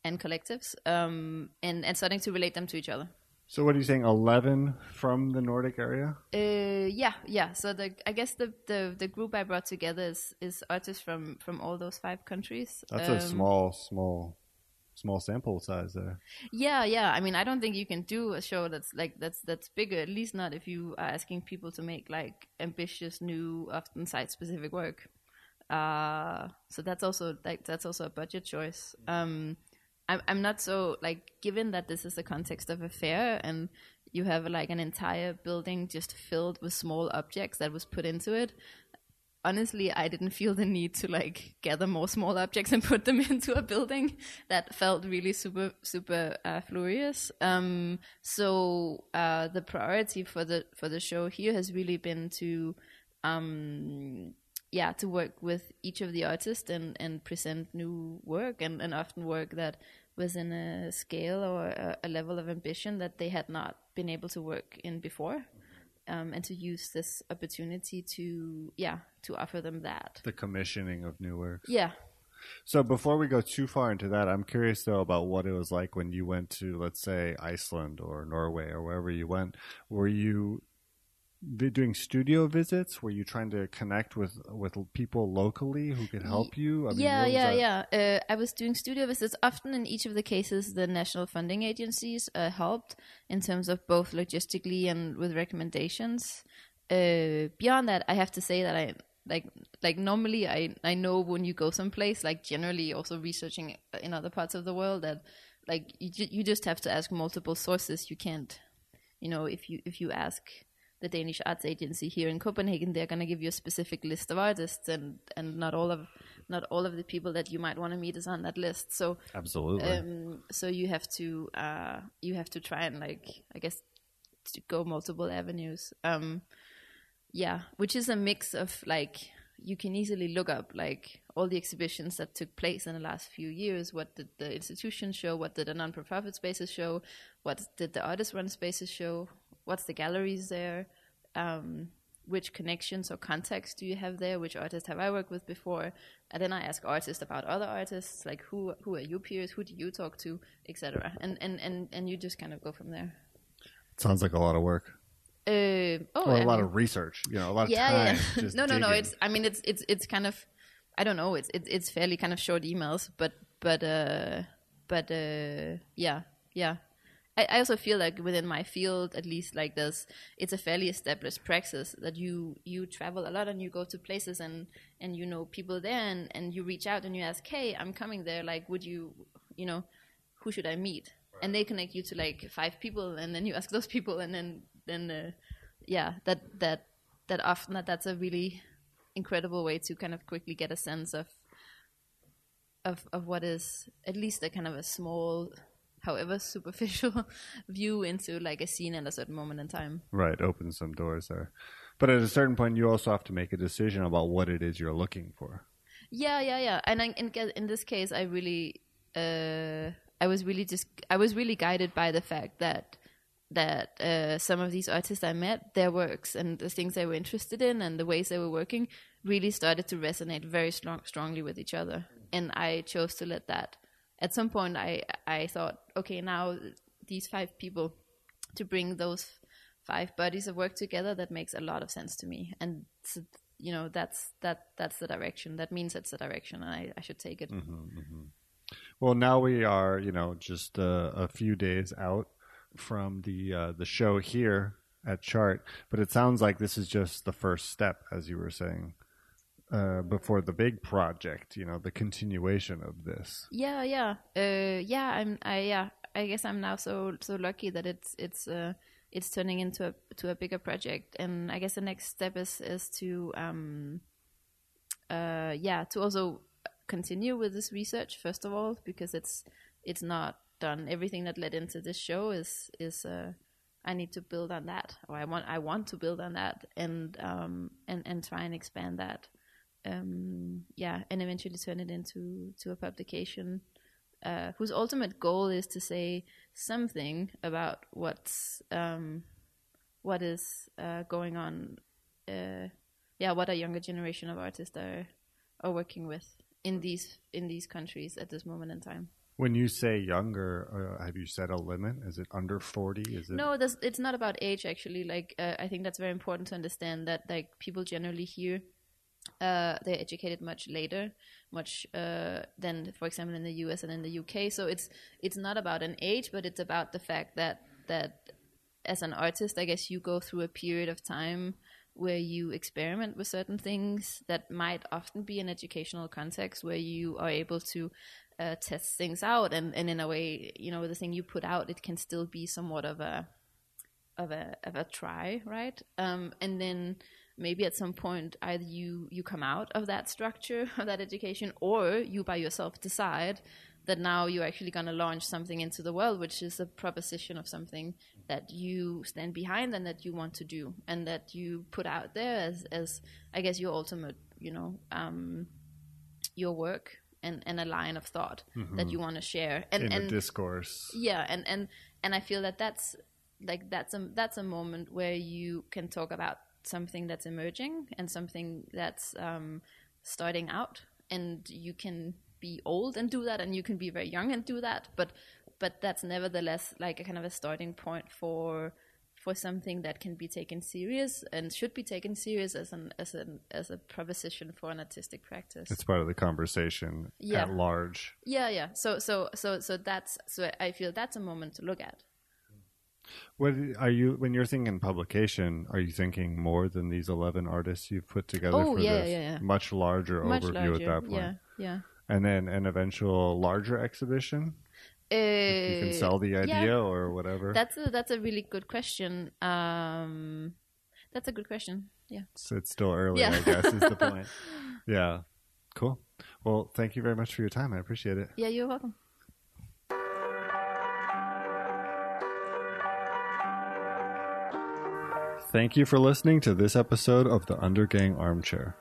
Speaker 12: and collectives, um, and, and starting to relate them to each other.
Speaker 7: So what are you saying? Eleven from the Nordic area?
Speaker 12: Uh, yeah, yeah. So the I guess the, the, the group I brought together is, is artists from, from all those five countries.
Speaker 7: That's
Speaker 12: um,
Speaker 7: a small, small small sample size there.
Speaker 12: Yeah, yeah. I mean, I don't think you can do a show that's like that's that's bigger. At least not if you are asking people to make like ambitious, new, often site specific work. Uh, so that's also like that's also a budget choice. Um, I'm I'm not so like given that this is the context of a fair and you have like an entire building just filled with small objects that was put into it honestly i didn't feel the need to like gather more small objects and put them into a building that felt really super super uh, furious um, so uh, the priority for the for the show here has really been to um, yeah to work with each of the artists and and present new work and, and often work that was in a scale or a, a level of ambition that they had not been able to work in before um, and to use this opportunity to yeah to offer them that.
Speaker 7: The commissioning of new works.
Speaker 12: Yeah.
Speaker 7: So before we go too far into that i'm curious though about what it was like when you went to let's say iceland or norway or wherever you went. Were you doing studio visits? Were you trying to connect with with people locally who could help you?
Speaker 12: I mean, yeah, yeah, that? yeah. Uh, I was doing studio visits. Often in each of the cases, the national funding agencies uh, helped in terms of both logistically and with recommendations. Uh, beyond that, I have to say that I like like normally I I know when you go someplace, like generally also researching in other parts of the world that like you you just have to ask multiple sources. You can't, you know, if you if you ask the Danish Arts Agency here in Copenhagen, they're going to give you a specific list of artists, and and not all of not all of the people that you might want to meet is on that list. So
Speaker 7: absolutely.
Speaker 12: Um, so you have to uh, you have to try and like I guess to go multiple avenues. Um, yeah, which is a mix of like you can easily look up like all the exhibitions that took place in the last few years. What did the institutions show? What did the non-profit spaces show? What did the artist run spaces show? What's the galleries there, um, which connections or contacts do you have there, which artists have I worked with before, and then I ask artists about other artists, like who who are your peers, who do you talk to, etc. And and and and you just kind of go from there.
Speaker 7: Sounds like a lot of work.
Speaker 12: Uh, oh,
Speaker 7: or a I lot mean, of research, you know, a lot of
Speaker 12: yeah,
Speaker 7: time.
Speaker 12: Yeah. no, no, no. It's. I mean, it's it's it's kind of. I don't know. It's it's it's fairly kind of short emails, but but uh, but uh, yeah, yeah. I, I also feel like within my field, at least, like there's it's a fairly established practice that you you travel a lot and you go to places and and you know people there and and you reach out and you ask, hey, I'm coming there. Like, would you, you know, who should I meet? And they connect you to like five people, and then you ask those people, and then then uh, yeah, that that that often that that's a really incredible way to kind of quickly get a sense of of of what is at least a kind of a small however superficial view into like a scene at a certain moment in time.
Speaker 7: Right, opens some doors there. But at a certain point, you also have to make a decision about what it is you're looking for.
Speaker 12: Yeah, yeah, yeah. And I, in in this case, I really, uh, I was really just, I was really guided by the fact that that uh, some of these artists I met, their works and the things they were interested in and the ways they were working really started to resonate very strong, strongly with each other. And I chose to let that at some point I I thought, okay, now these five people to bring those five bodies of work together, that makes a lot of sense to me. And so, you know, that's that that's the direction. That means it's the direction, and I, I should take it.
Speaker 2: Mm-hmm, mm-hmm. Well, now we are, you know, just a, a few days out from the uh, the show here at Chart, but it sounds like this is just the first step, as you were saying, uh, before the big project. You know, the continuation of this.
Speaker 12: Yeah, yeah, uh, yeah. I'm, I, yeah. I guess I'm now so so lucky that it's it's uh, it's turning into a to a bigger project, and I guess the next step is is to um, uh, yeah, to also continue with this research first of all because it's it's not done. Everything that led into this show is is uh, I need to build on that, or I want I want to build on that, and um, and and try and expand that. Um, yeah, and eventually turn it into to a publication uh, whose ultimate goal is to say something about what's um, what is uh, going on. Uh, yeah, what a younger generation of artists are are working with in these in these countries at this moment in time.
Speaker 2: When you say younger, uh, have you set a limit? Is it under forty? Is it
Speaker 12: no? it's not about age actually. Like uh, I think that's very important to understand that like people generally here uh, they're educated much later, much uh, than, for example, in the US and in the UK. So it's it's not about an age, but it's about the fact that that as an artist, I guess you go through a period of time where you experiment with certain things that might often be in educational context, where you are able to uh, test things out, and, and in a way, you know, the thing you put out, it can still be somewhat of a of a of a try, right? Um, and then maybe at some point either you you come out of that structure of that education, or you by yourself decide that now you're actually going to launch something into the world, which is a proposition of something that you stand behind and that you want to do, and that you put out there as, as I guess, your ultimate, you know, um, your work and, and a line of thought mm-hmm. that you want to share
Speaker 2: and, In and discourse.
Speaker 12: Yeah, and, and and I feel that that's like that's a that's a moment where you can talk about something that's emerging and something that's um, starting out, and you can be old and do that and you can be very young and do that but but that's nevertheless like a kind of a starting point for for something that can be taken serious and should be taken serious as an as an as a proposition for an artistic practice.
Speaker 2: It's part of the conversation yeah. at large.
Speaker 12: Yeah, yeah. So so so so that's so I feel that's a moment to look at.
Speaker 2: What are you when you're thinking publication? Are you thinking more than these eleven artists you've put together?
Speaker 12: Oh
Speaker 2: for
Speaker 12: yeah,
Speaker 2: this?
Speaker 12: yeah, yeah.
Speaker 2: Much larger
Speaker 12: Much
Speaker 2: overview
Speaker 12: larger,
Speaker 2: at that point.
Speaker 12: Yeah, yeah.
Speaker 2: And then an eventual larger exhibition?
Speaker 12: Uh,
Speaker 2: you can sell the idea
Speaker 12: yeah,
Speaker 2: or whatever?
Speaker 12: That's a that's a really good question. Um, that's a good question. Yeah.
Speaker 2: So it's still early i guess is the point. Yeah. Cool. Well thank you very much for your time. I appreciate it.
Speaker 12: Yeah you're welcome
Speaker 7: Thank you for listening to this episode of the Undergang Armchair.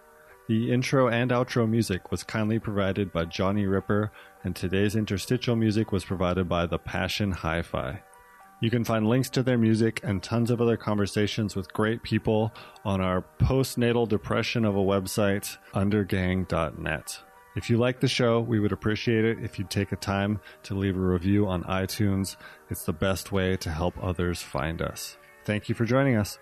Speaker 7: The intro and outro music was kindly provided by Johnny Ripper, and today's interstitial music was provided by The Passion Hi Fi. You can find links to their music and tons of other conversations with great people on our postnatal depression of a website, undergang.net. If you like the show, we would appreciate it if you'd take a time to leave a review on iTunes. It's the best way to help others find us. Thank you for joining us.